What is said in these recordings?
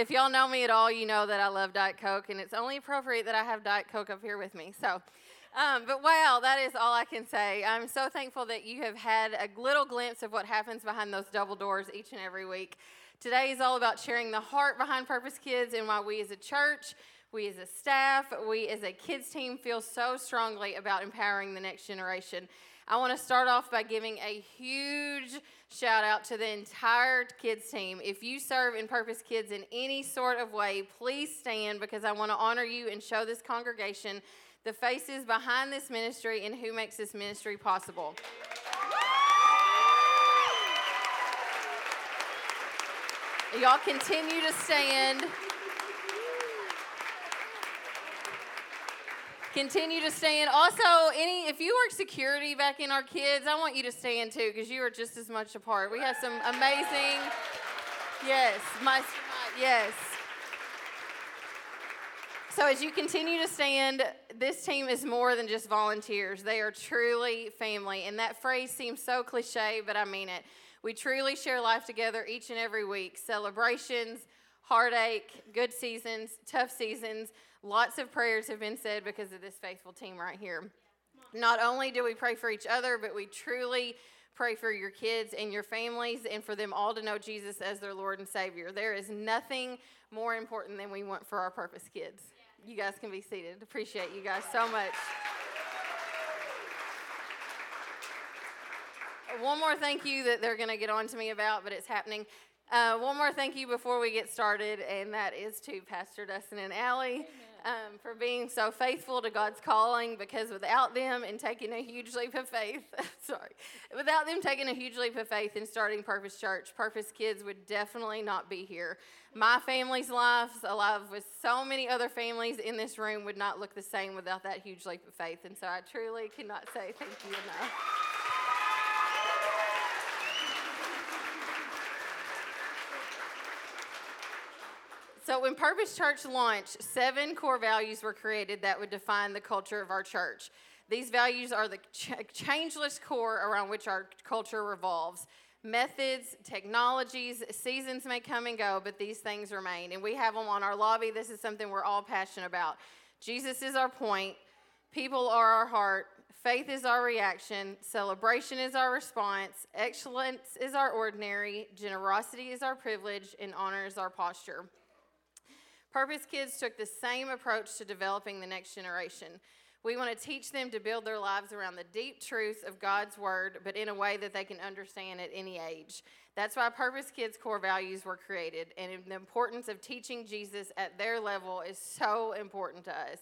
if y'all know me at all, you know that I love Diet Coke, and it's only appropriate that I have Diet Coke up here with me. So, um, but wow, that is all I can say. I'm so thankful that you have had a little glimpse of what happens behind those double doors each and every week. Today is all about sharing the heart behind Purpose Kids and why we as a church, we as a staff, we as a kids team feel so strongly about empowering the next generation. I want to start off by giving a huge shout out to the entire kids team. If you serve in Purpose Kids in any sort of way, please stand because I want to honor you and show this congregation the faces behind this ministry and who makes this ministry possible. Y'all continue to stand. Continue to stand. Also, any if you work security back in our kids, I want you to stand too because you are just as much a part. We have some amazing. Yes, my yes. So as you continue to stand, this team is more than just volunteers. They are truly family, and that phrase seems so cliche, but I mean it. We truly share life together each and every week. Celebrations, heartache, good seasons, tough seasons Lots of prayers have been said because of this faithful team right here. Not only do we pray for each other, but we truly pray for your kids and your families and for them all to know Jesus as their Lord and Savior. There is nothing more important than we want for our purpose kids. You guys can be seated. Appreciate you guys so much. One more thank you that they're going to get on to me about, but it's happening. Uh, one more thank you before we get started, and that is to Pastor Dustin and Allie. Amen um, for being so faithful to God's calling because without them and taking a huge leap of faith, sorry, without them taking a huge leap of faith and starting Purpose Church, Purpose Kids would definitely not be here. My family's lives, alive with so many other families in this room, would not look the same without that huge leap of faith. And so I truly cannot say thank you enough. So, when Purpose Church launched, seven core values were created that would define the culture of our church. These values are the ch- changeless core around which our culture revolves. Methods, technologies, seasons may come and go, but these things remain. And we have them on our lobby. This is something we're all passionate about. Jesus is our point, people are our heart, faith is our reaction, celebration is our response, excellence is our ordinary, generosity is our privilege, and honor is our posture. Purpose Kids took the same approach to developing the next generation. We want to teach them to build their lives around the deep truths of God's Word, but in a way that they can understand at any age. That's why Purpose Kids core values were created, and the importance of teaching Jesus at their level is so important to us.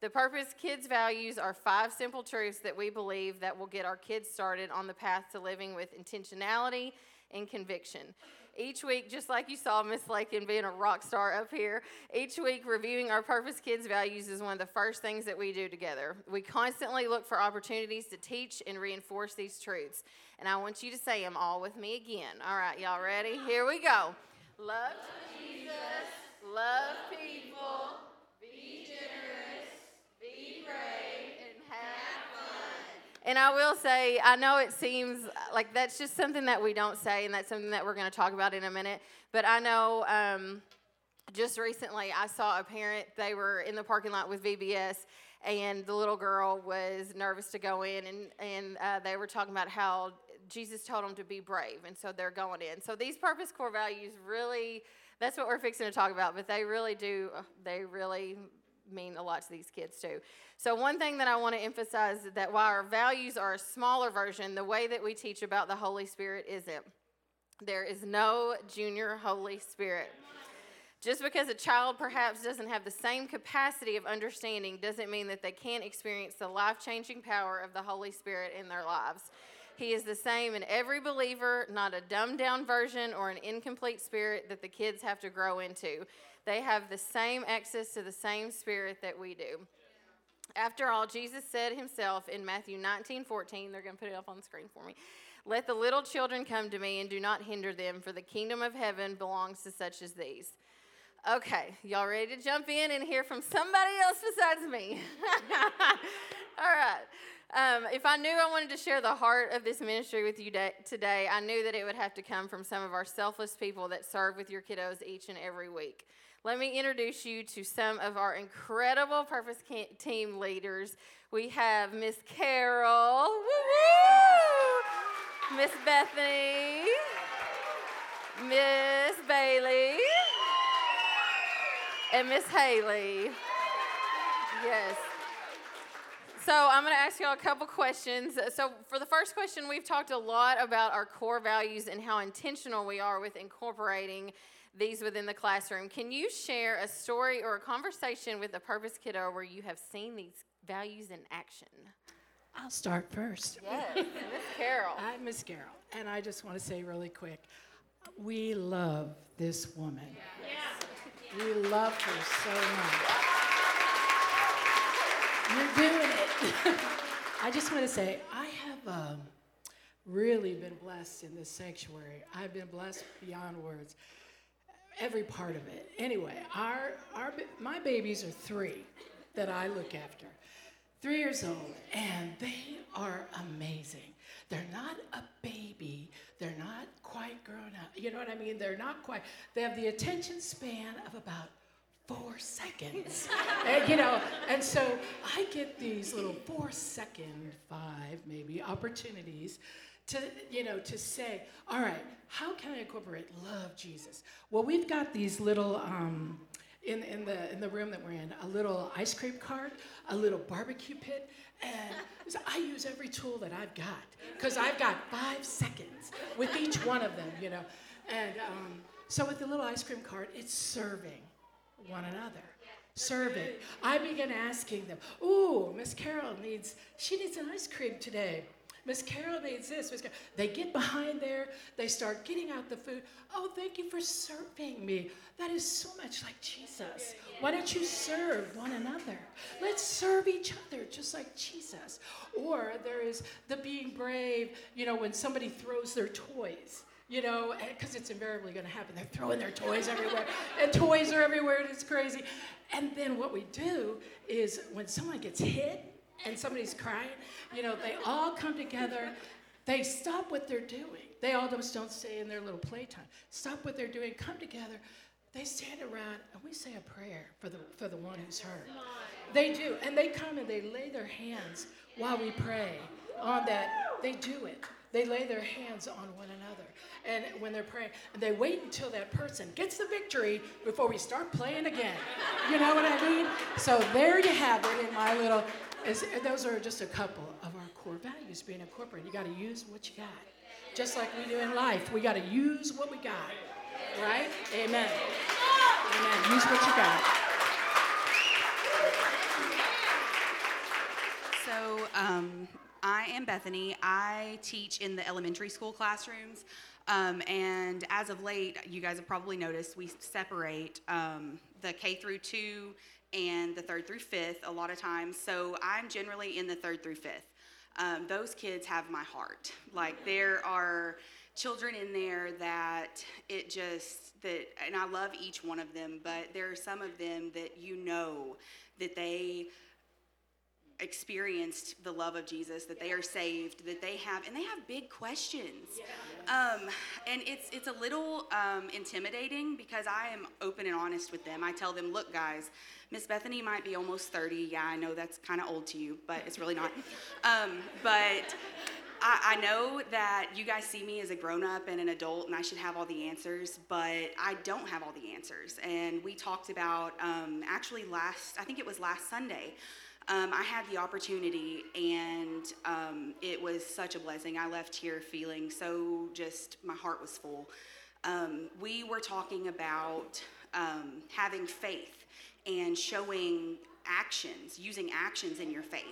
The Purpose Kids values are five simple truths that we believe that will get our kids started on the path to living with intentionality and conviction each week, just like you saw Miss Lakin being a rock star up here, each week reviewing our Purpose Kids values is one of the first things that we do together. We constantly look for opportunities to teach and reinforce these truths. And I want you to say them all with me again. All right, y'all ready? Here we go. Love Jesus, love people, be generous, be brave, and have and I will say, I know it seems like that's just something that we don't say, and that's something that we're going to talk about in a minute. But I know um, just recently I saw a parent, they were in the parking lot with VBS, and the little girl was nervous to go in, and, and uh, they were talking about how Jesus told them to be brave, and so they're going in. So these purpose core values really, that's what we're fixing to talk about, but they really do, they really mean a lot to these kids too. So, one thing that I want to emphasize is that while our values are a smaller version, the way that we teach about the Holy Spirit isn't. There is no junior Holy Spirit. Just because a child perhaps doesn't have the same capacity of understanding doesn't mean that they can't experience the life changing power of the Holy Spirit in their lives. He is the same in every believer, not a dumbed down version or an incomplete spirit that the kids have to grow into. They have the same access to the same spirit that we do. After all, Jesus said himself in Matthew 19 14, they're going to put it up on the screen for me. Let the little children come to me and do not hinder them, for the kingdom of heaven belongs to such as these. Okay, y'all ready to jump in and hear from somebody else besides me? All right. Um, if I knew I wanted to share the heart of this ministry with you da- today, I knew that it would have to come from some of our selfless people that serve with your kiddos each and every week. Let me introduce you to some of our incredible purpose team leaders. We have Miss Carol, Miss Bethany, Miss Bailey, and Miss Haley. Yes. So I'm going to ask y'all a couple questions. So for the first question, we've talked a lot about our core values and how intentional we are with incorporating these within the classroom. Can you share a story or a conversation with a purpose kiddo where you have seen these values in action? I'll start first. Yes, Miss Carol. I'm Miss Carol, and I just want to say really quick, we love this woman. Yeah. We love her so much. You're doing it. I just want to say, I have um, really been blessed in this sanctuary. I've been blessed beyond words every part of it. Anyway, our, our, my babies are three that I look after. Three years old, and they are amazing. They're not a baby. They're not quite grown up. You know what I mean? They're not quite. They have the attention span of about four seconds. and, you know, and so I get these little four second, five maybe opportunities to, you know, to say, all right, how can I incorporate love Jesus? Well, we've got these little, um, in, in, the, in the room that we're in, a little ice cream cart, a little barbecue pit, and so I use every tool that I've got because I've got five seconds with each one of them, you know. And um, so with the little ice cream cart, it's serving one another. serving. I begin asking them, "Ooh, Miss Carol needs she needs an ice cream today." Miss Carol needs this. Miss Carol. They get behind there. They start getting out the food. Oh, thank you for serving me. That is so much like Jesus. Why don't you serve one another? Let's serve each other just like Jesus. Or there is the being brave, you know, when somebody throws their toys you know, eh, because it's invariably going to happen. They're throwing their toys everywhere, and toys are everywhere, and it's crazy. And then what we do is when someone gets hit, and somebody's crying, you know, they all come together. They stop what they're doing. They all just don't stay in their little playtime. Stop what they're doing, come together. They stand around and we say a prayer for the, for the one who's hurt. They do. And they come and they lay their hands while we pray on that. They do it. They lay their hands on one another. And when they're praying, and they wait until that person gets the victory before we start playing again. You know what I mean? So there you have it in my little those are just a couple of our core values being incorporated. You got to use what you got. Just like we do in life, we got to use what we got. Right? Amen. Amen. Use what you got. So, um, I am Bethany. I teach in the elementary school classrooms. Um, and as of late, you guys have probably noticed we separate um, the K through 2 and the third through fifth a lot of times. So I'm generally in the third through fifth. Um, those kids have my heart. Like there are children in there that it just that and I love each one of them, but there are some of them that you know that they experienced the love of Jesus, that they are saved, that they have, and they have big questions. Um, and it's it's a little um, intimidating because I am open and honest with them. I tell them, look, guys, Miss Bethany might be almost 30. Yeah, I know that's kind of old to you, but it's really not. Um, but I, I, know that you guys see me as a grown up and an adult, and I should have all the answers, but I don't have all the answers. And we talked about um, actually last, I think it was last Sunday. Um, I had the opportunity, and um, it was such a blessing. I left here feeling so just, my heart was full. Um, we were talking about um, having faith and showing actions, using actions in your faith.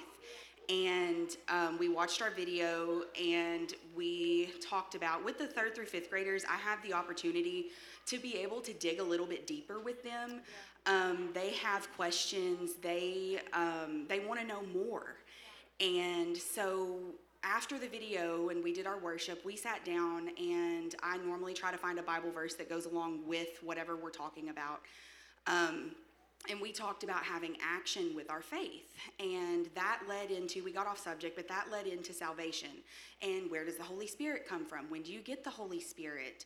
And um, we watched our video and we talked about with the third through fifth graders, I have the opportunity to be able to dig a little bit deeper with them. Um, they have questions, they, um, they want to know more. And so after the video and we did our worship, we sat down and I normally try to find a Bible verse that goes along with whatever we're talking about. Um, and we talked about having action with our faith. And that led into we got off subject but that led into salvation. And where does the holy spirit come from? When do you get the holy spirit?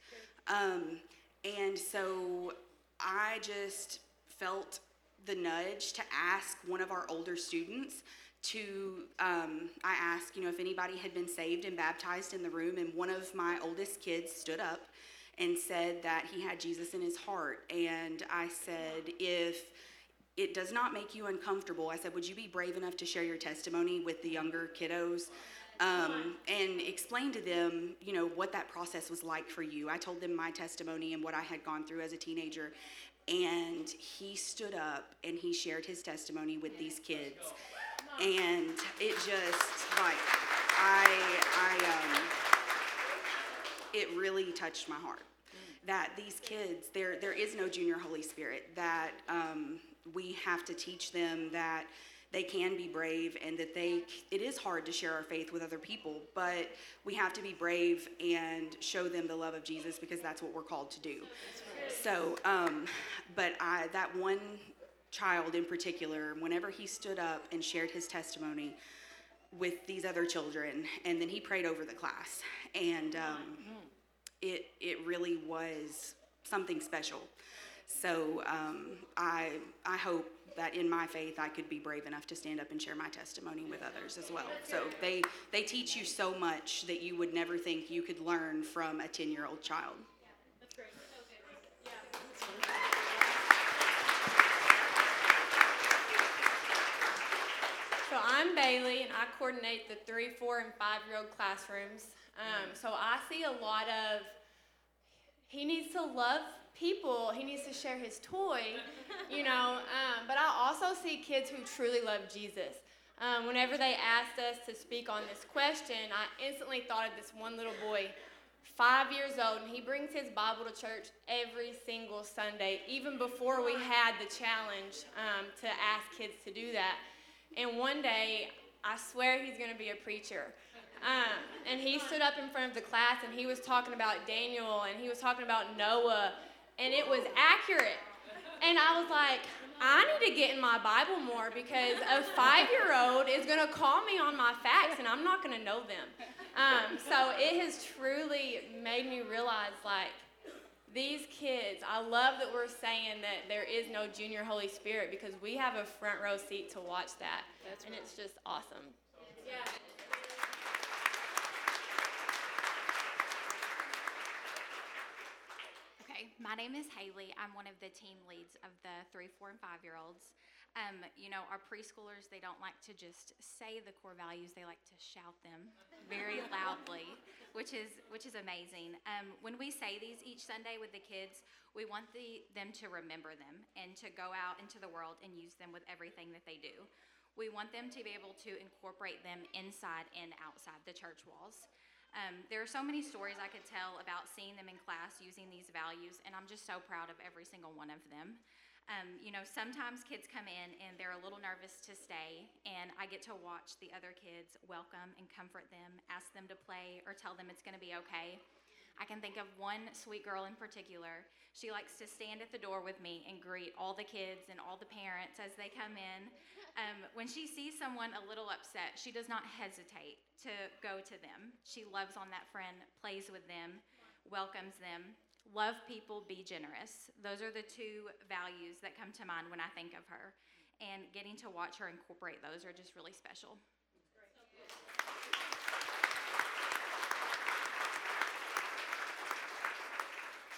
Um, and so i just felt the nudge to ask one of our older students to um, i asked you know if anybody had been saved and baptized in the room and one of my oldest kids stood up and said that he had jesus in his heart and i said if it does not make you uncomfortable. I said, Would you be brave enough to share your testimony with the younger kiddos? Um, and explain to them, you know, what that process was like for you. I told them my testimony and what I had gone through as a teenager. And he stood up and he shared his testimony with these kids. And it just, like, I, I, um, it really touched my heart that these kids, there, there is no junior Holy Spirit, that, um, we have to teach them that they can be brave and that they it is hard to share our faith with other people but we have to be brave and show them the love of jesus because that's what we're called to do so um, but i that one child in particular whenever he stood up and shared his testimony with these other children and then he prayed over the class and um, it it really was something special so um, I, I hope that in my faith I could be brave enough to stand up and share my testimony with others as well. So they, they teach you so much that you would never think you could learn from a 10 year old child. I'm Bailey, and I coordinate the three, four, and five year old classrooms. Um, so I see a lot of he needs to love people, he needs to share his toy, you know. Um, but I also see kids who truly love Jesus. Um, whenever they asked us to speak on this question, I instantly thought of this one little boy, five years old, and he brings his Bible to church every single Sunday, even before we had the challenge um, to ask kids to do that. And one day, I swear he's going to be a preacher. Um, and he stood up in front of the class and he was talking about Daniel and he was talking about Noah and it was accurate. And I was like, I need to get in my Bible more because a five year old is going to call me on my facts and I'm not going to know them. Um, so it has truly made me realize like, these kids, I love that we're saying that there is no junior Holy Spirit because we have a front row seat to watch that. That's and right. it's just awesome. Yeah. My name is Haley. I'm one of the team leads of the three, four, and five year olds. Um, you know, our preschoolers, they don't like to just say the core values, they like to shout them very loudly, which is, which is amazing. Um, when we say these each Sunday with the kids, we want the, them to remember them and to go out into the world and use them with everything that they do. We want them to be able to incorporate them inside and outside the church walls. Um, there are so many stories I could tell about seeing them in class using these values, and I'm just so proud of every single one of them. Um, you know, sometimes kids come in and they're a little nervous to stay, and I get to watch the other kids welcome and comfort them, ask them to play, or tell them it's going to be okay. I can think of one sweet girl in particular. She likes to stand at the door with me and greet all the kids and all the parents as they come in. Um, when she sees someone a little upset, she does not hesitate to go to them. She loves on that friend, plays with them, welcomes them. Love people, be generous. Those are the two values that come to mind when I think of her. And getting to watch her incorporate those are just really special.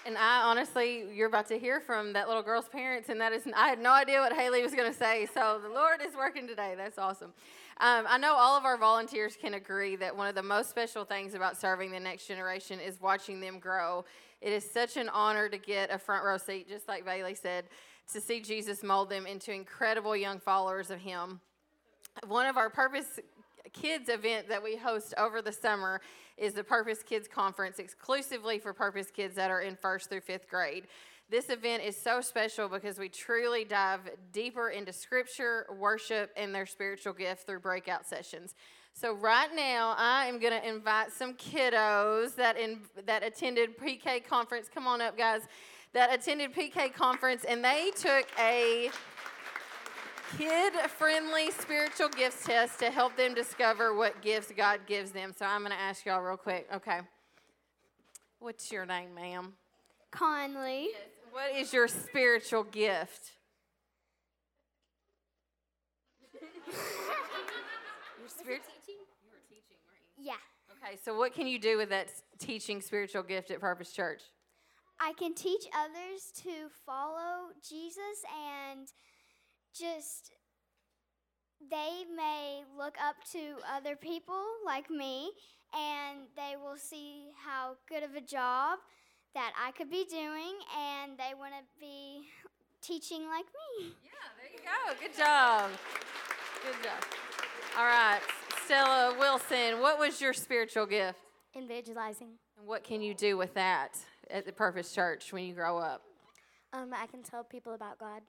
And I honestly, you're about to hear from that little girl's parents, and that is, I had no idea what Haley was going to say. So the Lord is working today. That's awesome. Um, I know all of our volunteers can agree that one of the most special things about serving the next generation is watching them grow. It is such an honor to get a front row seat, just like Bailey said, to see Jesus mold them into incredible young followers of Him. One of our purpose kids event that we host over the summer is the Purpose Kids Conference exclusively for Purpose Kids that are in first through fifth grade. This event is so special because we truly dive deeper into scripture, worship, and their spiritual gift through breakout sessions. So right now, I am going to invite some kiddos that in, that attended PK conference. Come on up, guys. That attended PK conference, and they took a kid friendly spiritual gifts test to help them discover what gifts God gives them. So I'm going to ask y'all real quick. Okay. What's your name, ma'am? Conley. What is your spiritual gift? your spirit- Yeah. Okay, so what can you do with that teaching spiritual gift at Purpose Church? I can teach others to follow Jesus and just they may look up to other people like me and they will see how good of a job that I could be doing and they want to be teaching like me. Yeah, there you go. Good job. Good job. All right, Stella Wilson, what was your spiritual gift? Evangelizing. And what can you do with that at the Purpose Church when you grow up? Um, I can tell people about God.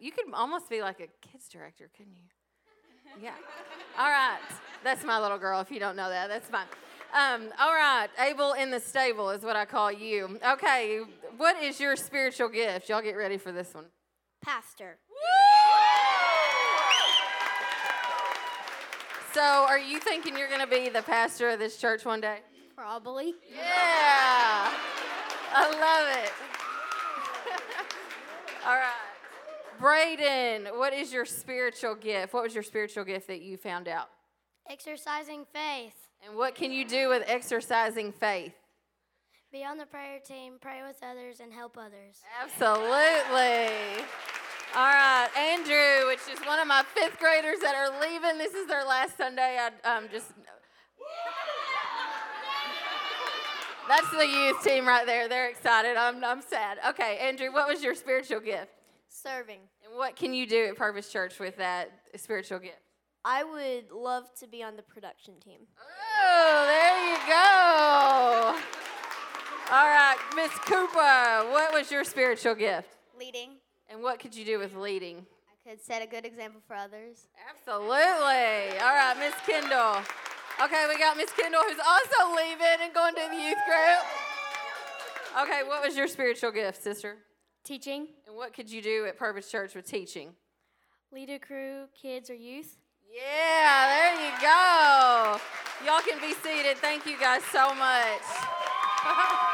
You could almost be like a kids director, couldn't you? Yeah. All right. That's my little girl. If you don't know that, that's fine. Um, all right. Abel in the stable is what I call you. Okay. What is your spiritual gift? Y'all get ready for this one. Pastor. So, are you thinking you're going to be the pastor of this church one day? Probably. Yeah. I love it. All right. Braden, what is your spiritual gift? What was your spiritual gift that you found out? Exercising faith. And what can you do with exercising faith? Be on the prayer team, pray with others, and help others. Absolutely. All right, Andrew, which is one of my fifth graders that are leaving. This is their last Sunday. I um, just. That's the youth team right there. They're excited. I'm, I'm sad. Okay, Andrew, what was your spiritual gift? Serving. And what can you do at Purpose Church with that spiritual gift? I would love to be on the production team. Oh, there you go. All right, Miss Cooper, what was your spiritual gift? Leading. And what could you do with leading? I could set a good example for others. Absolutely. All right, Miss Kendall. Okay, we got Miss Kendall who's also leaving and going to the youth group. Okay, what was your spiritual gift, sister? Teaching. And what could you do at Purpose Church with teaching? Lead a crew, kids, or youth. Yeah, there you go. Y'all can be seated. Thank you guys so much.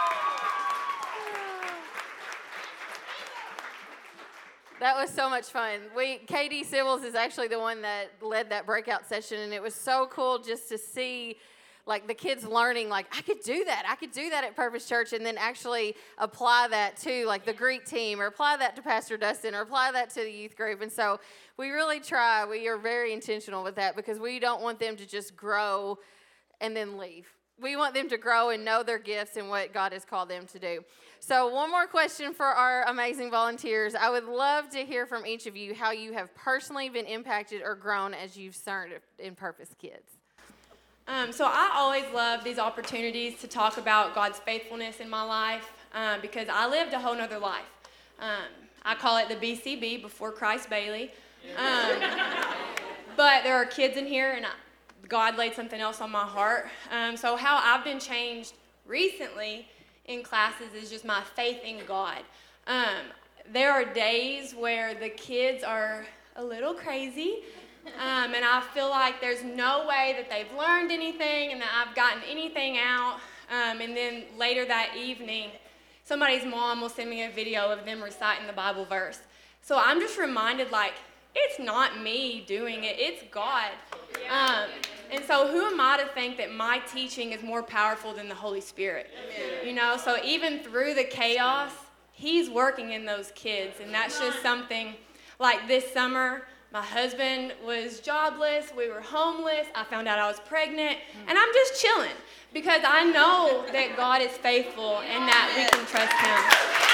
That was so much fun. We Katie Sibbles is actually the one that led that breakout session, and it was so cool just to see like the kids learning like I could do that. I could do that at Purpose Church and then actually apply that to like the greet team or apply that to Pastor Dustin or apply that to the youth group. And so we really try. We are very intentional with that because we don't want them to just grow and then leave. We want them to grow and know their gifts and what God has called them to do. So, one more question for our amazing volunteers. I would love to hear from each of you how you have personally been impacted or grown as you've served in Purpose Kids. Um, so I always love these opportunities to talk about God's faithfulness in my life um, because I lived a whole nother life. Um, I call it the BCB, before Christ Bailey. Um, but there are kids in here, and I, God laid something else on my heart. Um, so how I've been changed recently in classes is just my faith in God. Um, there are days where the kids are a little crazy. Um, and I feel like there's no way that they've learned anything and that I've gotten anything out. Um, and then later that evening, somebody's mom will send me a video of them reciting the Bible verse. So I'm just reminded, like, it's not me doing it, it's God. Um, and so who am I to think that my teaching is more powerful than the Holy Spirit? You know, so even through the chaos, He's working in those kids. And that's just something like this summer. My husband was jobless. We were homeless. I found out I was pregnant. And I'm just chilling because I know that God is faithful and that we can trust Him.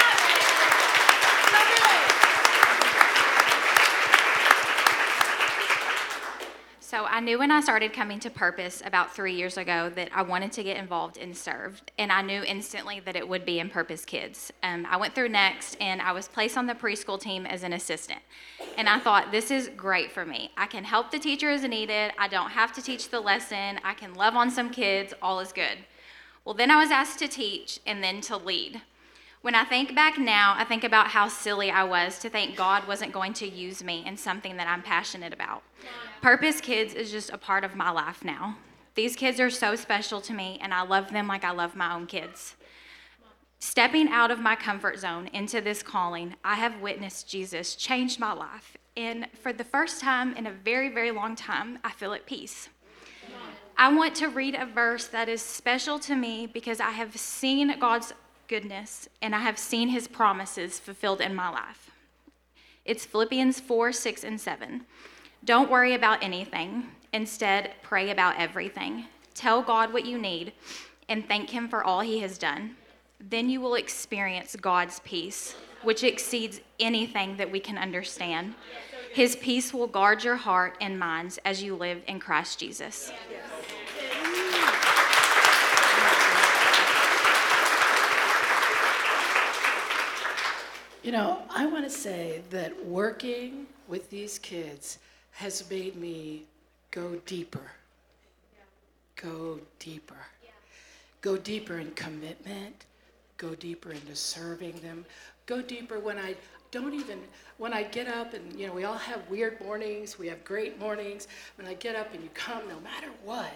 So I knew when I started coming to Purpose about three years ago that I wanted to get involved in Serve, and I knew instantly that it would be in Purpose Kids. Um, I went through Next, and I was placed on the preschool team as an assistant. And I thought, this is great for me. I can help the teacher as needed. I don't have to teach the lesson. I can love on some kids. All is good. Well, then I was asked to teach and then to lead. When I think back now, I think about how silly I was to think God wasn't going to use me in something that I'm passionate about. Purpose Kids is just a part of my life now. These kids are so special to me, and I love them like I love my own kids. Stepping out of my comfort zone into this calling, I have witnessed Jesus change my life. And for the first time in a very, very long time, I feel at peace. I want to read a verse that is special to me because I have seen God's goodness and I have seen his promises fulfilled in my life. It's Philippians 4 6 and 7. Don't worry about anything. Instead, pray about everything. Tell God what you need and thank Him for all He has done. Then you will experience God's peace, which exceeds anything that we can understand. His peace will guard your heart and minds as you live in Christ Jesus. You know, I want to say that working with these kids has made me go deeper. Go deeper. Go deeper in commitment. Go deeper into serving them. Go deeper when I don't even, when I get up and, you know, we all have weird mornings, we have great mornings. When I get up and you come no matter what,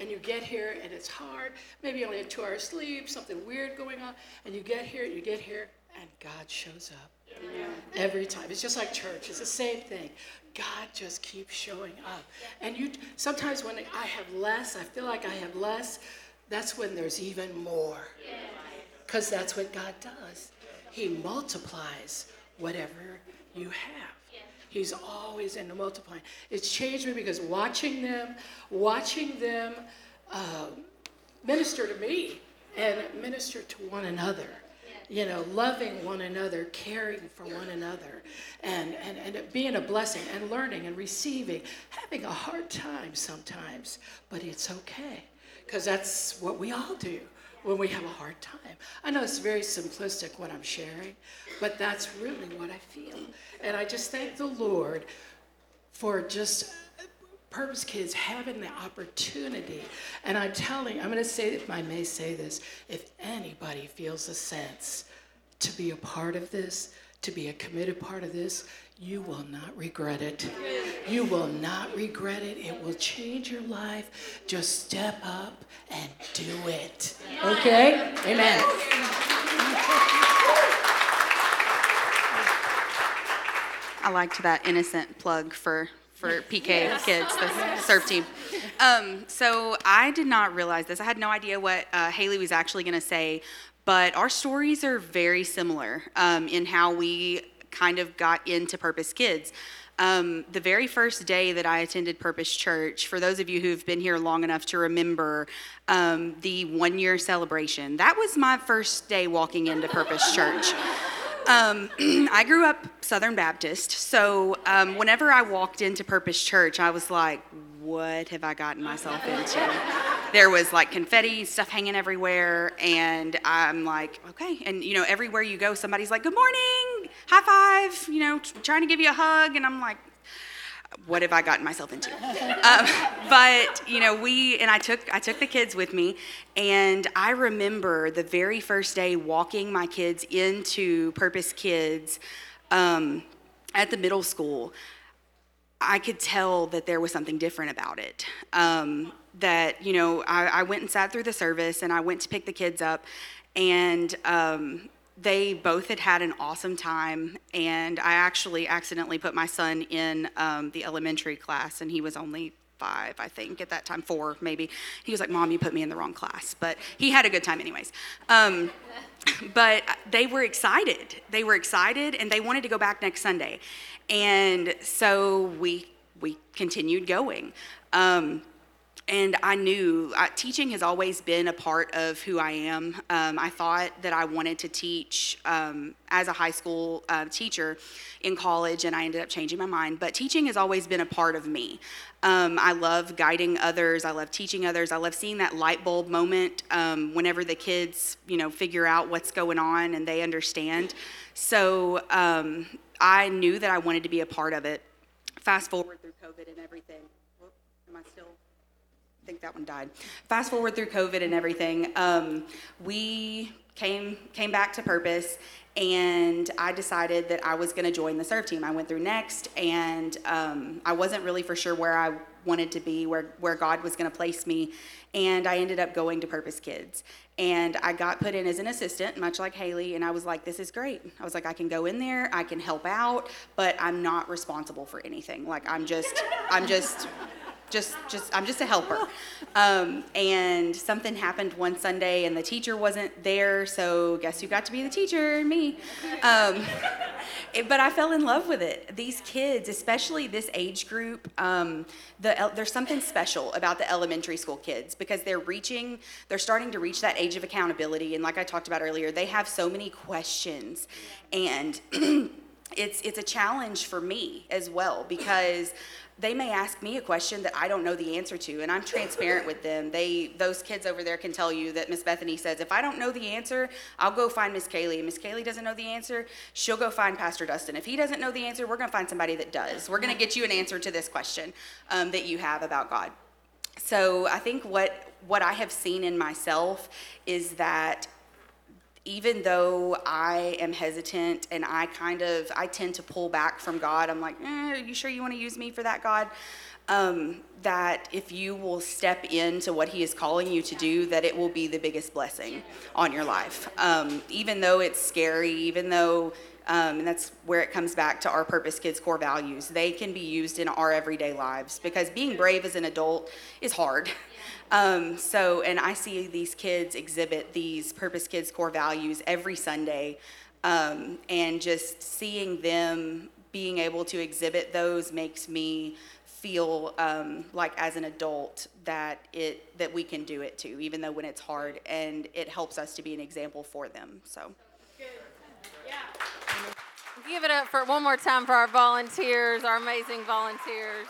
and you get here and it's hard, maybe you only have two hours sleep, something weird going on, and you get here, you get here, and God shows up. Every time. It's just like church. It's the same thing. God just keeps showing up. And you sometimes when I have less, I feel like I have less, that's when there's even more. Because that's what God does. He multiplies whatever you have. He's always into multiplying. It's changed me because watching them, watching them uh, minister to me and minister to one another you know, loving one another, caring for one another, and, and, and being a blessing and learning and receiving, having a hard time sometimes, but it's okay because that's what we all do when we have a hard time. I know it's very simplistic what I'm sharing, but that's really what I feel. And I just thank the Lord for just Purpose Kids having the opportunity. And I'm telling, I'm going to say, if I may say this, if anybody feels a sense to be a part of this, to be a committed part of this, you will not regret it. You will not regret it. It will change your life. Just step up and do it. Okay? Amen. I liked that innocent plug for for PK kids, the serve team. Um, so I did not realize this. I had no idea what uh, Haley was actually going to say, but our stories are very similar um, in how we kind of got into Purpose Kids. Um, the very first day that I attended Purpose Church, for those of you who've been here long enough to remember um, the one year celebration, that was my first day walking into Purpose Church. Um, I grew up Southern Baptist, so um, whenever I walked into Purpose Church, I was like, what have I gotten myself into? there was like confetti stuff hanging everywhere, and I'm like, okay. And you know, everywhere you go, somebody's like, good morning, high five, you know, trying to give you a hug, and I'm like, what have I gotten myself into? Um, but you know, we and I took I took the kids with me, and I remember the very first day walking my kids into Purpose Kids um, at the middle school. I could tell that there was something different about it. Um, that you know, I, I, went and sat through the service, and I went to pick the kids up, and um, they both had had an awesome time, and I actually accidentally put my son in um, the elementary class, and he was only five, I think, at that time, four maybe. He was like, Mom, you put me in the wrong class. But he had a good time, anyways. Um, but they were excited. They were excited, and they wanted to go back next Sunday. And so we, we continued going. Um, and I knew uh, teaching has always been a part of who I am. Um, I thought that I wanted to teach um, as a high school uh, teacher in college, and I ended up changing my mind. But teaching has always been a part of me. Um, I love guiding others. I love teaching others. I love seeing that light bulb moment um, whenever the kids, you know, figure out what's going on and they understand. So um, I knew that I wanted to be a part of it. Fast forward through COVID and everything. am I still? Think that one died. Fast forward through COVID and everything, um, we came came back to Purpose, and I decided that I was going to join the serve team. I went through Next, and um, I wasn't really for sure where I wanted to be, where where God was going to place me, and I ended up going to Purpose Kids. And I got put in as an assistant, much like Haley, and I was like, this is great. I was like, I can go in there, I can help out, but I'm not responsible for anything. Like, I'm just, I'm just just just i'm just a helper. Um, and something happened one sunday and the teacher wasn't there so guess who got to be the teacher? Me. Um, it, but i fell in love with it. These kids especially this age group um, the, there's something special about the elementary school kids because they're reaching they're starting to reach that age of accountability. And like i talked about earlier they have so many questions. And it's it's a challenge for me as well because they may ask me a question that I don't know the answer to, and I'm transparent with them. They, those kids over there can tell you that Miss Bethany says, if I don't know the answer, I'll go find Miss Kaylee. And Miss Kaylee doesn't know the answer, she'll go find Pastor Dustin. If he doesn't know the answer, we're going to find somebody that does. We're going to get you an answer to this question um, that you have about God. So I think what what I have seen in myself is that even though I am hesitant and I kind of I tend to pull back from God, I'm like, eh, are you sure you want to use me for that, God? Um, that if you will step into what He is calling you to do, that it will be the biggest blessing on your life. Um, even though it's scary, even though um, and that's where it comes back to our Purpose Kids core values. They can be used in our everyday lives because being brave as an adult is hard. Um, so, and I see these kids exhibit these Purpose Kids core values every Sunday. Um, and just seeing them being able to exhibit those makes me feel um, like as an adult that it that we can do it too, even though when it's hard, and it helps us to be an example for them. So. Give it up for one more time for our volunteers, our amazing volunteers.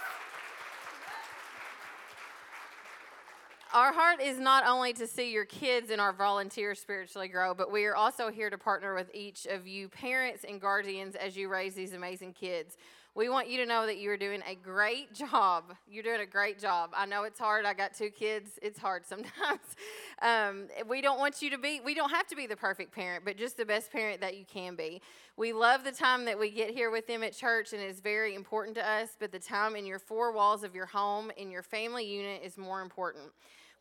Our heart is not only to see your kids and our volunteers spiritually grow, but we are also here to partner with each of you, parents and guardians, as you raise these amazing kids. We want you to know that you are doing a great job. You're doing a great job. I know it's hard. I got two kids. It's hard sometimes. Um, we don't want you to be, we don't have to be the perfect parent, but just the best parent that you can be. We love the time that we get here with them at church, and it's very important to us, but the time in your four walls of your home, in your family unit, is more important.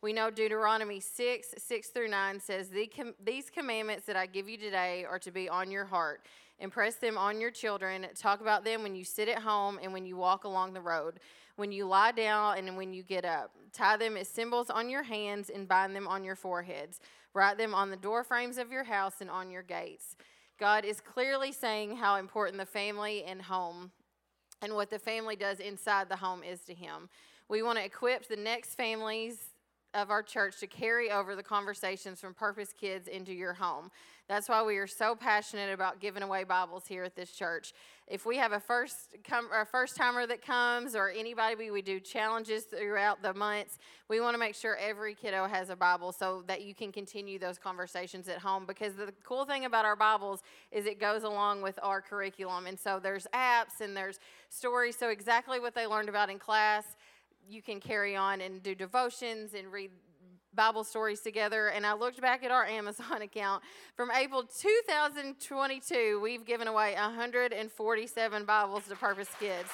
We know Deuteronomy 6, 6 through 9 says, These commandments that I give you today are to be on your heart. Impress them on your children. Talk about them when you sit at home and when you walk along the road, when you lie down and when you get up. Tie them as symbols on your hands and bind them on your foreheads. Write them on the door frames of your house and on your gates. God is clearly saying how important the family and home and what the family does inside the home is to Him. We want to equip the next families of our church to carry over the conversations from Purpose Kids into your home. That's why we are so passionate about giving away Bibles here at this church. If we have a first come, or a first timer that comes, or anybody, we, do challenges throughout the months. We want to make sure every kiddo has a Bible so that you can continue those conversations at home. Because the cool thing about our Bibles is it goes along with our curriculum, and so there's apps and there's stories. So exactly what they learned about in class you can carry on and do devotions and read Bible stories together. And I looked back at our Amazon account. From April 2022, we've given away 147 Bibles to Purpose Kids.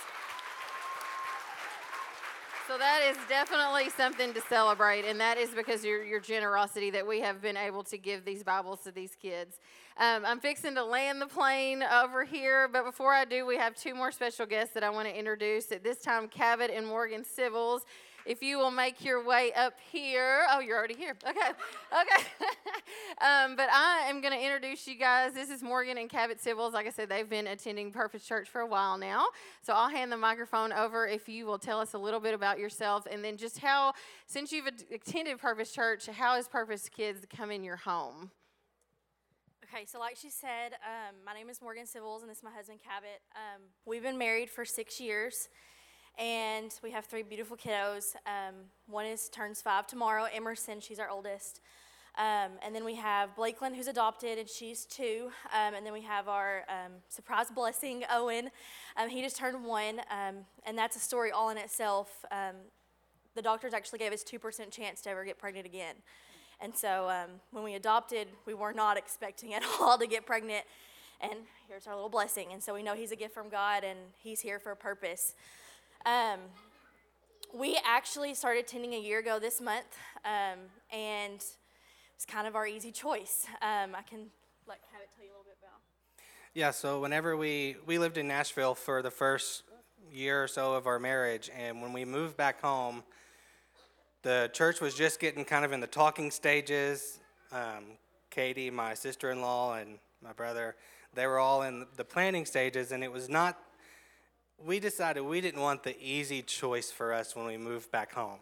So that is definitely something to celebrate, and that is because your your generosity that we have been able to give these Bibles to these kids. Um, I'm fixing to land the plane over here, but before I do, we have two more special guests that I want to introduce. At this time, Cabot and Morgan Civils. If you will make your way up here. Oh, you're already here. Okay. Okay. um, but I am going to introduce you guys. This is Morgan and Cabot Civils. Like I said, they've been attending Purpose Church for a while now. So I'll hand the microphone over if you will tell us a little bit about yourself and then just how, since you've attended Purpose Church, how has Purpose Kids come in your home? Okay, so like she said, um, my name is Morgan Civils, and this is my husband Cabot. Um, we've been married for six years, and we have three beautiful kiddos. Um, one is turns five tomorrow. Emerson, she's our oldest, um, and then we have Blakeland, who's adopted, and she's two. Um, and then we have our um, surprise blessing, Owen. he just turned one, and that's a story all in itself the doctors actually gave us 2% chance to ever get pregnant again. And so um, when we adopted, we were not expecting at all to get pregnant. And here's our little blessing. And so we know he's a gift from God and he's here for a purpose. Um, we actually started attending a year ago this month, um, and it's kind of our easy choice. Um, I can like have it tell you a little bit about. Yeah, so whenever we we lived in Nashville for the first year or so of our marriage, and when we moved back home, the church was just getting kind of in the talking stages. Um, Katie, my sister-in-law, and my brother, they were all in the planning stages, and it was not. We decided we didn't want the easy choice for us when we moved back home.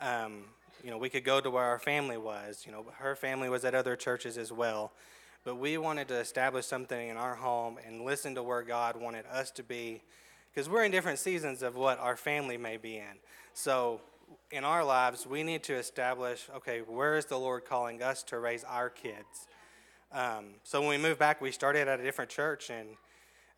Um, you know, we could go to where our family was. You know, her family was at other churches as well. But we wanted to establish something in our home and listen to where God wanted us to be because we're in different seasons of what our family may be in. So, in our lives, we need to establish okay, where is the Lord calling us to raise our kids? Um, so, when we moved back, we started at a different church, and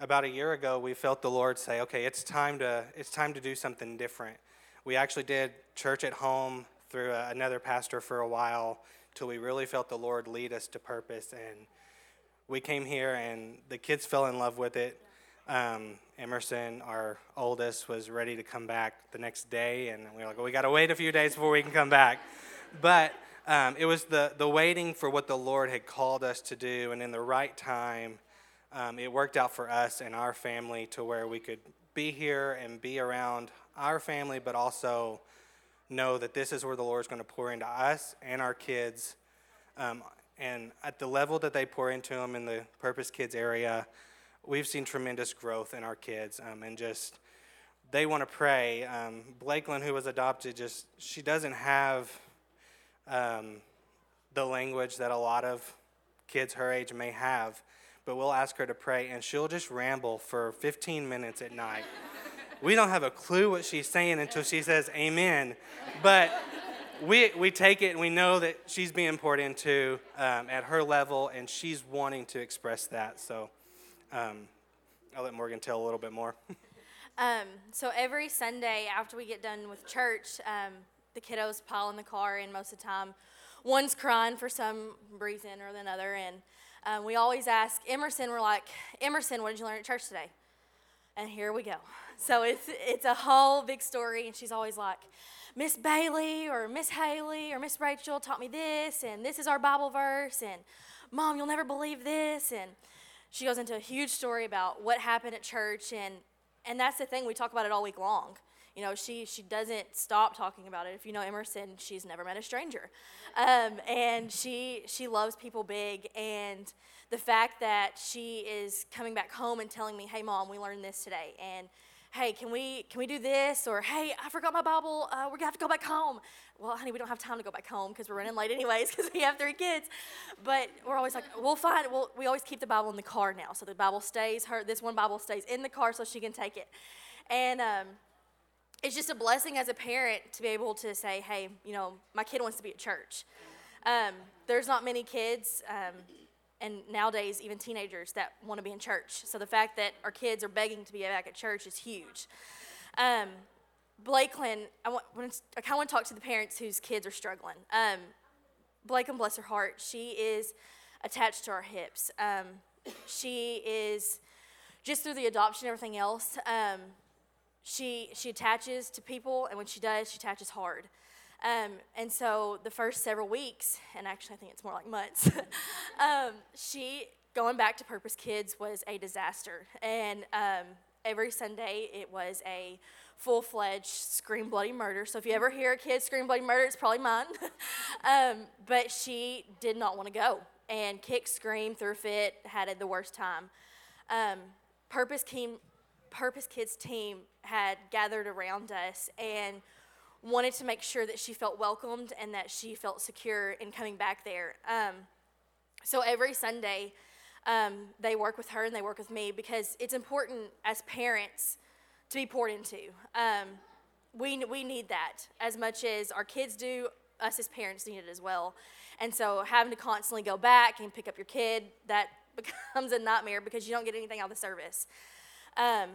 about a year ago, we felt the Lord say, okay, it's time to, it's time to do something different. We actually did church at home through a, another pastor for a while till we really felt the Lord lead us to purpose. And we came here, and the kids fell in love with it. Um, Emerson, our oldest, was ready to come back the next day, and we were like, well, we got to wait a few days before we can come back. But um, it was the, the waiting for what the Lord had called us to do, and in the right time, um, it worked out for us and our family to where we could be here and be around our family, but also know that this is where the Lord is going to pour into us and our kids. Um, and at the level that they pour into them in the Purpose Kids area, we've seen tremendous growth in our kids um, and just they want to pray. Um, Blakelyn, who was adopted, just she doesn't have um, the language that a lot of kids her age may have, but we'll ask her to pray, and she'll just ramble for 15 minutes at night. we don't have a clue what she's saying until she says Amen, but we we take it and we know that she's being poured into um, at her level, and she's wanting to express that. So. Um, I'll let Morgan tell a little bit more. Um, so every Sunday after we get done with church, um, the kiddos pile in the car, and most of the time, one's crying for some reason or another. And um, we always ask Emerson, we're like, Emerson, what did you learn at church today? And here we go. So it's, it's a whole big story, and she's always like, Miss Bailey or Miss Haley or Miss Rachel taught me this, and this is our Bible verse, and Mom, you'll never believe this. And she goes into a huge story about what happened at church and and that's the thing we talk about it all week long you know she she doesn't stop talking about it. If you know emerson she's never met a stranger. Um, and she she loves people big. And the fact that she is coming back home and telling me hey mom we learned this today. And hey can we can we do this? or hey i forgot my bible. Uh, we're gonna have to go back home. Well, honey, we don't have time to go back home because we're running late anyways because we have three kids. But we're always like, we'll find, we'll, we always keep the Bible in the car now. So the Bible stays, her, this one Bible stays in the car so she can take it. And um, it's just a blessing as a parent to be able to say, hey, you know, my kid wants to be at church. Um, there's not many kids, um, and nowadays, even teenagers that want to be in church. So the fact that our kids are begging to be back at church is huge. Um, I, want, I kind of want to talk to the parents whose kids are struggling. Um, bless her heart, she is attached to our hips. Um, she is just through the adoption and everything else. She she attaches to people, and when she does, she attaches hard. Um, and so the first several weeks, and actually I think it's more like months, um, she going back to Purpose Kids was a disaster. And um, every Sunday it was a full fledged scream bloody murder. So if you ever hear a kid scream bloody murder, it's probably mine. um, but she did not want to go and kick, scream, threw fit, had the worst time. Um, Purpose, team, Purpose Kids team had gathered around us and wanted to make sure that she felt welcomed and that she felt secure in coming back there. Um, so every Sunday, um, they work with her and they work with me because it's important as parents to be poured into. Um, we, we need that as much as our kids do, us as parents need it as well. And so having to constantly go back and pick up your kid, that becomes a nightmare because you don't get anything out of the service. Um,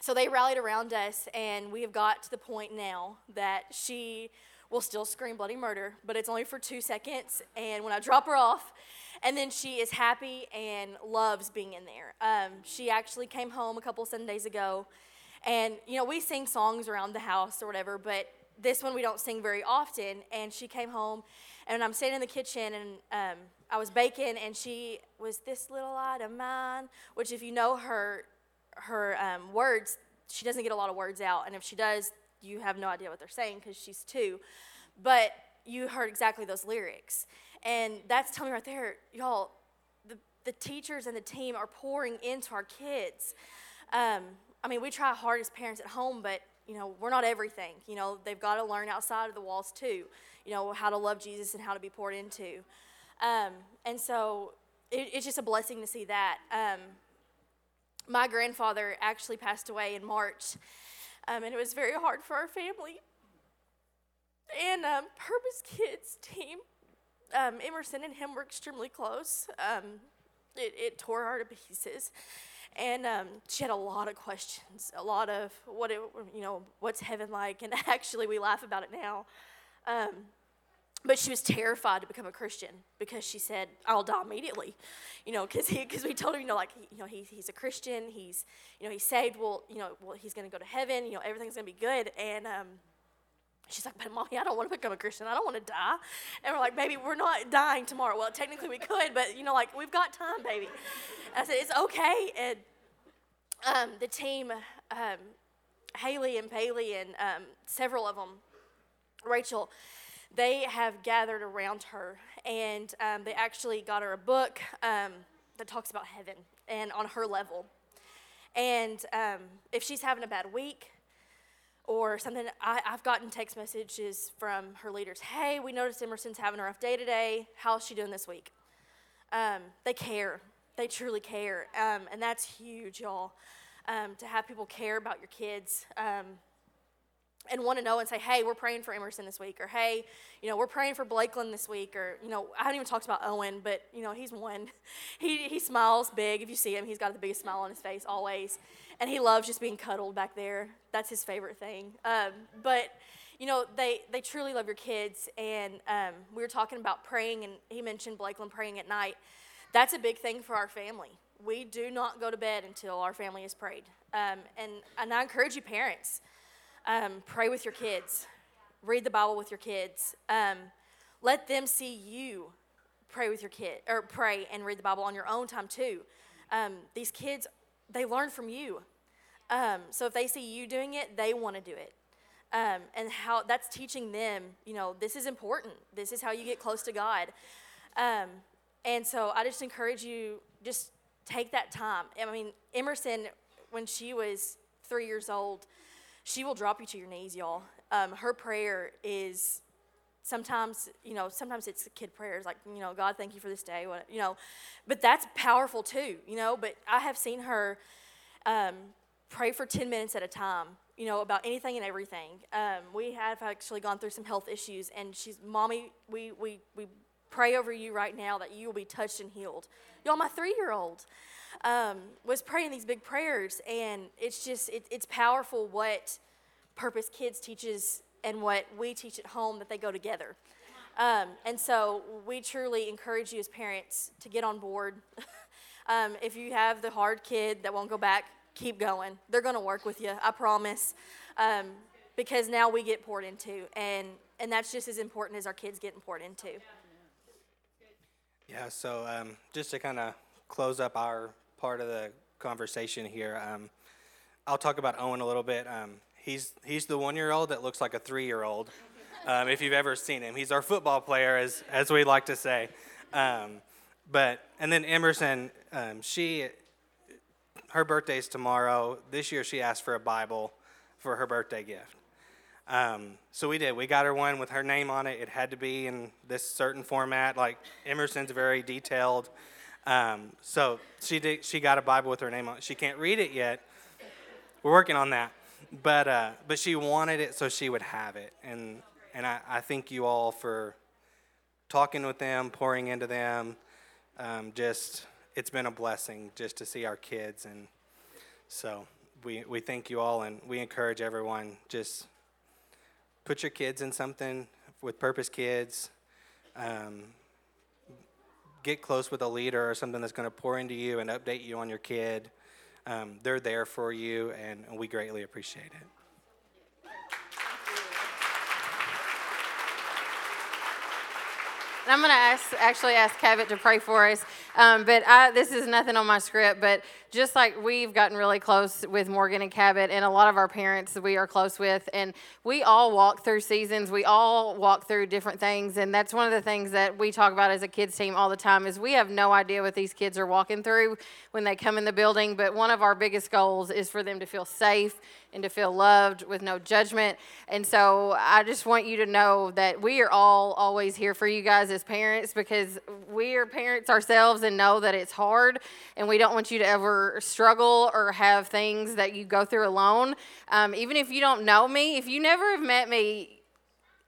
so they rallied around us, and we have got to the point now that she will still scream bloody murder, but it's only for two seconds. And when I drop her off, and then she is happy and loves being in there. Um, she actually came home a couple Sundays ago, and you know we sing songs around the house or whatever, but this one we don't sing very often. And she came home, and I'm sitting in the kitchen, and um, I was baking, and she was this little light of mine, which if you know her her um, words, she doesn't get a lot of words out, and if she does, you have no idea what they're saying because she's two. But you heard exactly those lyrics, and that's telling me right there, y'all. The, the teachers and the team are pouring into our kids. Um, I mean, we try hard as parents at home, but you know, we're not everything. You know, they've got to learn outside of the walls too. You know, how to love Jesus and how to be poured into. Um, and so it, it's just a blessing to see that. Um, my grandfather actually passed away in March, um, and it was very hard for our family. And um, Purpose Kids team, um, Emerson and him were extremely close. Um, it, it, tore her to pieces, and um, she had a lot of questions, a lot of what it, you know, what's heaven like, and actually we laugh about it now. But she was terrified to become a Christian because she said, "I'll die immediately," you know, because because we told her, you know, like you know, he, he's a Christian, he's you know, he's saved. Well, you know, well, he's going to go to heaven. You know, everything's going to be good. And um, she's like, "But mommy, I don't want to become a Christian. I don't want to die." And we're like, "Baby, we're not dying tomorrow. Well, technically we could, but you know, like we've got time, baby." And I said, "It's okay." And um, the team, um, Haley and Bailey and um, several of them, Rachel they have gathered around her and um, they actually got her a book um, that talks about heaven and on her level. And um, if she's having a bad week or something, I, have gotten text messages from her leaders Hey, we noticed Emerson's having a rough day today. How's she doing this week? Um, they care. They truly care. Um, and that's huge, y'all, um, to have people care about your kids and want to know and say, hey, we're praying for Emerson this week, or hey, you know, we're praying for Blakeland this week, or, you know, I haven't even talked about Owen, but, you know, he's one. He, he smiles big. If you see him, he's got the biggest smile on his face always. And he loves just being cuddled back there. That's his favorite thing. Um, but, you know, they, they truly love your kids. And um, we were talking about praying, and he mentioned Blakeland praying at night. That's a big thing for our family. We do not go to bed until our family has prayed. Um, and, and I encourage you, parents, um, pray with your kids, read the Bible with your kids. Um, let them see you pray with your kid, or pray and read the Bible on your own time too. Um, these kids, they learn from you. Um, so if they see you doing it, they want to do it. Um, and how that's teaching them, you know, this is important. This is how you get close to God. Um, and so I just encourage you, just take that time. I mean, Emerson, when she was three years old, she will drop you to your knees, y'all. Um, her prayer is sometimes, you know, sometimes it's kid prayers like, you know, God, thank you for this day, you know, but that's powerful too, you know. But I have seen her um, pray for 10 minutes at a time, you know, about anything and everything. Um, we have actually gone through some health issues, and she's, Mommy, we, we, we pray over you right now that you will be touched and healed. Y'all, my three year old um, was praying these big prayers, and it's just it, it's powerful what Purpose Kids teaches and what we teach at home that they go together. Um, and so we truly encourage you as parents to get on board. um, if you have the hard kid that won't go back, keep going. They're going to work with you, I promise. Um, because now we get poured into, and, and that's just as important as our kids getting poured into. Yeah, so um, just to kind of close up our part of the conversation here. Um, I'll talk about Owen a little bit. Um, he's he's the one year old that looks like a three year old. Um, if you've ever seen him, he's our football player, as as we like to say. Um, but and then Emerson, um, she her birthday's tomorrow. This year she asked for a Bible for her birthday gift. Um, so we did. We got her one with her name on it. It had to be in this certain format. Like Emerson's very detailed. Um, so she did, she got a Bible with her name on it. She can't read it yet. We're working on that. But, uh, but she wanted it so she would have it. And, and I, I thank you all for talking with them, pouring into them. Um, just, it's been a blessing just to see our kids. And so, we, we thank you all and we encourage everyone just put your kids in something with Purpose Kids. Um, get close with a leader or something that's going to pour into you and update you on your kid. Um, they're there for you, and we greatly appreciate it. I'm going to ask, actually ask Cabot to pray for us. Um, but I, this is nothing on my script, but just like we've gotten really close with Morgan and Cabot, and a lot of our parents we are close with, and we all walk through seasons. We all walk through different things, and that's one of the things that we talk about as a kids team all the time. Is we have no idea what these kids are walking through when they come in the building, but one of our biggest goals is for them to feel safe and to feel loved with no judgment. And so I just want you to know that we are all always here for you guys as parents because we are parents ourselves and know that it's hard, and we don't want you to ever struggle or have things that you go through alone. Um, even if you don't know me, if you never have met me,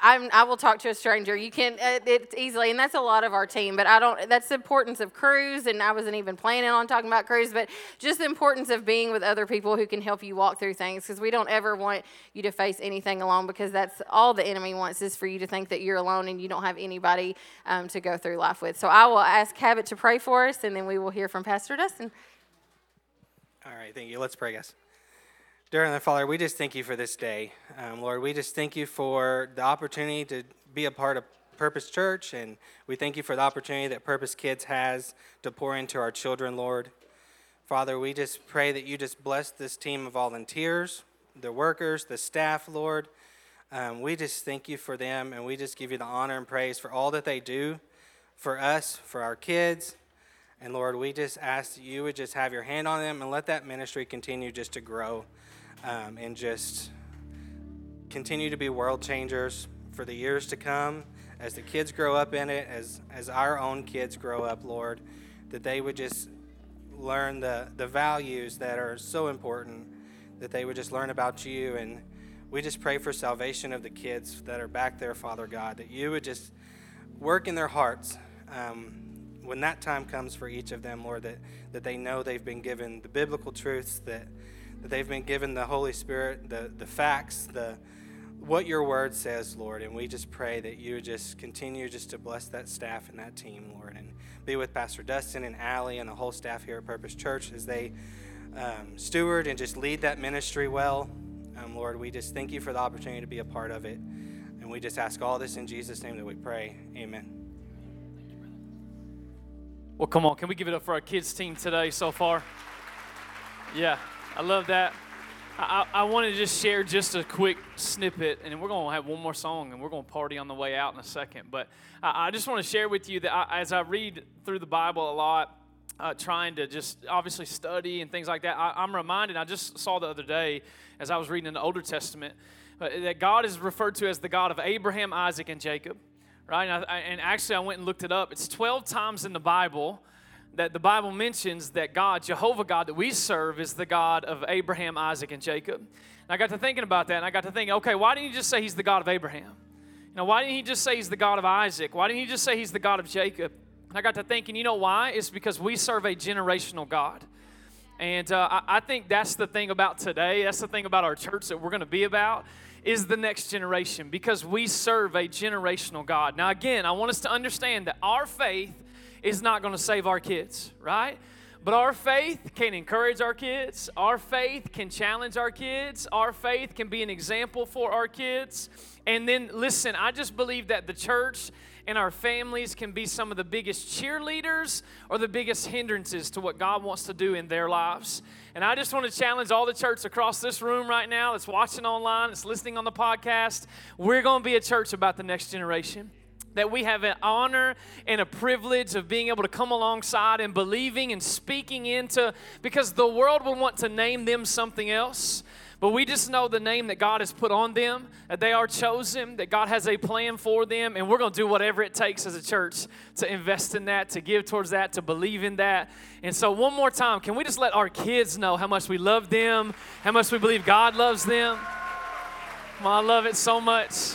I'm, i will talk to a stranger. You can uh, it's easily, and that's a lot of our team. But I don't. That's the importance of crews, and I wasn't even planning on talking about crews, but just the importance of being with other people who can help you walk through things. Because we don't ever want you to face anything alone, because that's all the enemy wants is for you to think that you're alone and you don't have anybody um, to go through life with. So I will ask Cabot to pray for us, and then we will hear from Pastor Dustin. All right, thank you. Let's pray, guys. Dear Heavenly Father, we just thank you for this day. Um, Lord, we just thank you for the opportunity to be a part of Purpose Church, and we thank you for the opportunity that Purpose Kids has to pour into our children, Lord. Father, we just pray that you just bless this team of volunteers, the workers, the staff, Lord. Um, we just thank you for them, and we just give you the honor and praise for all that they do for us, for our kids. And Lord, we just ask that you would just have your hand on them and let that ministry continue just to grow um, and just continue to be world changers for the years to come as the kids grow up in it, as, as our own kids grow up, Lord, that they would just learn the, the values that are so important, that they would just learn about you. And we just pray for salvation of the kids that are back there, Father God, that you would just work in their hearts. Um, when that time comes for each of them, Lord, that, that they know they've been given the biblical truths that that they've been given the Holy Spirit, the, the facts, the what your word says, Lord. And we just pray that you just continue just to bless that staff and that team, Lord, and be with Pastor Dustin and Allie and the whole staff here at Purpose Church as they um, steward and just lead that ministry well. Um, Lord, we just thank you for the opportunity to be a part of it. And we just ask all this in Jesus' name that we pray. Amen. Well, come on. Can we give it up for our kids' team today so far? Yeah. I love that. I, I want to just share just a quick snippet, and we're going to have one more song, and we're going to party on the way out in a second. But I, I just want to share with you that I, as I read through the Bible a lot, uh, trying to just obviously study and things like that, I, am reminded, I just saw the other day as I was reading in the Older Testament, uh, that God is referred to as the God of Abraham, Isaac, and Jacob. Right? And, I, and actually, I went and looked it up. It's 12 times in the Bible that the Bible mentions that God, Jehovah God, that we serve, is the God of Abraham, Isaac, and Jacob. And I got to thinking about that, and I got to thinking, okay, why didn't he just say he's the God of Abraham? You know, why didn't he just say he's the God of Isaac? Why didn't he just say he's the God of Jacob? And I got to thinking, you know why? It's because we serve a generational God. And uh, I, I think that's the thing about today. That's the thing about our church that we're going to be about is the next generation because we serve a generational God. Now, again, I want us to understand that our faith is not going to save our kids, right? But our faith can encourage our kids. Our faith can challenge our kids. Our faith can be an example for our kids. And then, listen, I just believe that the church and our families can be some of the biggest cheerleaders or the biggest hindrances to what God wants to do in their lives. And I just want to challenge all the church across this room right now that's watching online, that's listening on the podcast. We're going to be a church about the next generation that we have an honor and a privilege of being able to come alongside and believing and speaking into because the world will want to name them something else but we just know the name that God has put on them, that they are chosen, that God has a plan for them, and we're going to do whatever it takes as a church to invest in that, to give towards that, to believe in that. And so, one more time, can we just let our kids know how much we love them, how much we believe God loves them? Well, I love it so much.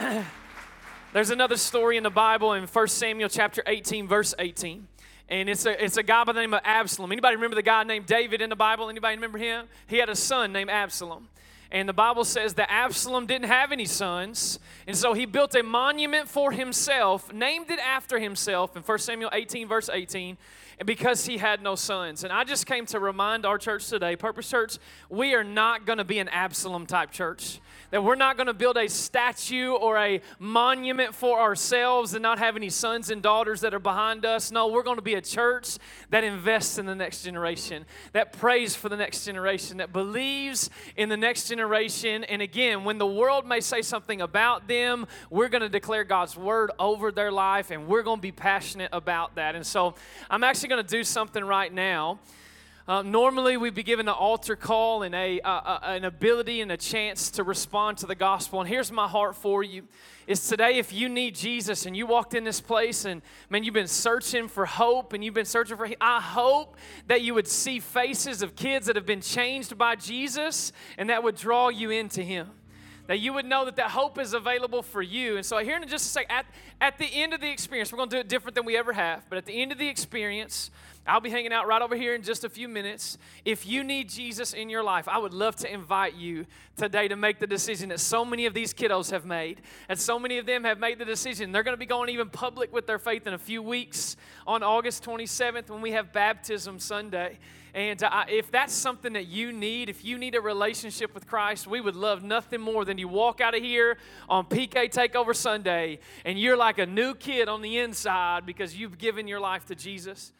There's another story in the Bible in 1 Samuel chapter 18, verse 18. and it's a, it's a guy by the name of Absalom. Anybody remember the guy named David in the Bible? Anybody remember him? He had a son named Absalom. And the Bible says that Absalom didn't have any sons. And so he built a monument for himself, named it after himself in 1 Samuel 18, verse 18, and because he had no sons. And I just came to remind our church today, Purpose Church, we are not going to be an Absalom type church that we're not going to build a statue or a monument for ourselves and not have any sons and daughters that are behind us. No, we're going to be a church that invests in the next generation, that prays for the next generation, that believes in the next generation. And again, when the world may say something about them, we're going to declare God's word over their life and we're going to be passionate about that. And so I'm actually going to do something right now. Uh, normally, we'd be given an altar call and a, uh, uh, an ability and a chance to respond to the gospel. And here's my heart for you is today if you need Jesus and you walked in this place and man, you've been searching for hope and you've been searching for, I hope that you would see faces of kids that have been changed by Jesus and that would draw you into Him that you would know that that hope is available for you. And so here in just a second, at, at the end of the experience, we're going to do it different than we ever have, but at the end of the experience, I'll be hanging out right over here in just a few minutes. If you need Jesus in your life, I would love to invite you today to make the decision that so many of these kiddos have made. And so many of them have made the decision. They're going to be going even public with their faith in a few weeks on August 27th when we have Baptism Sunday. And uh, if that's something that you need, if you need a relationship with Christ, we would love nothing more than you walk out of here on PK Takeover Sunday and you're like a new kid on the inside because you've given your life to Jesus.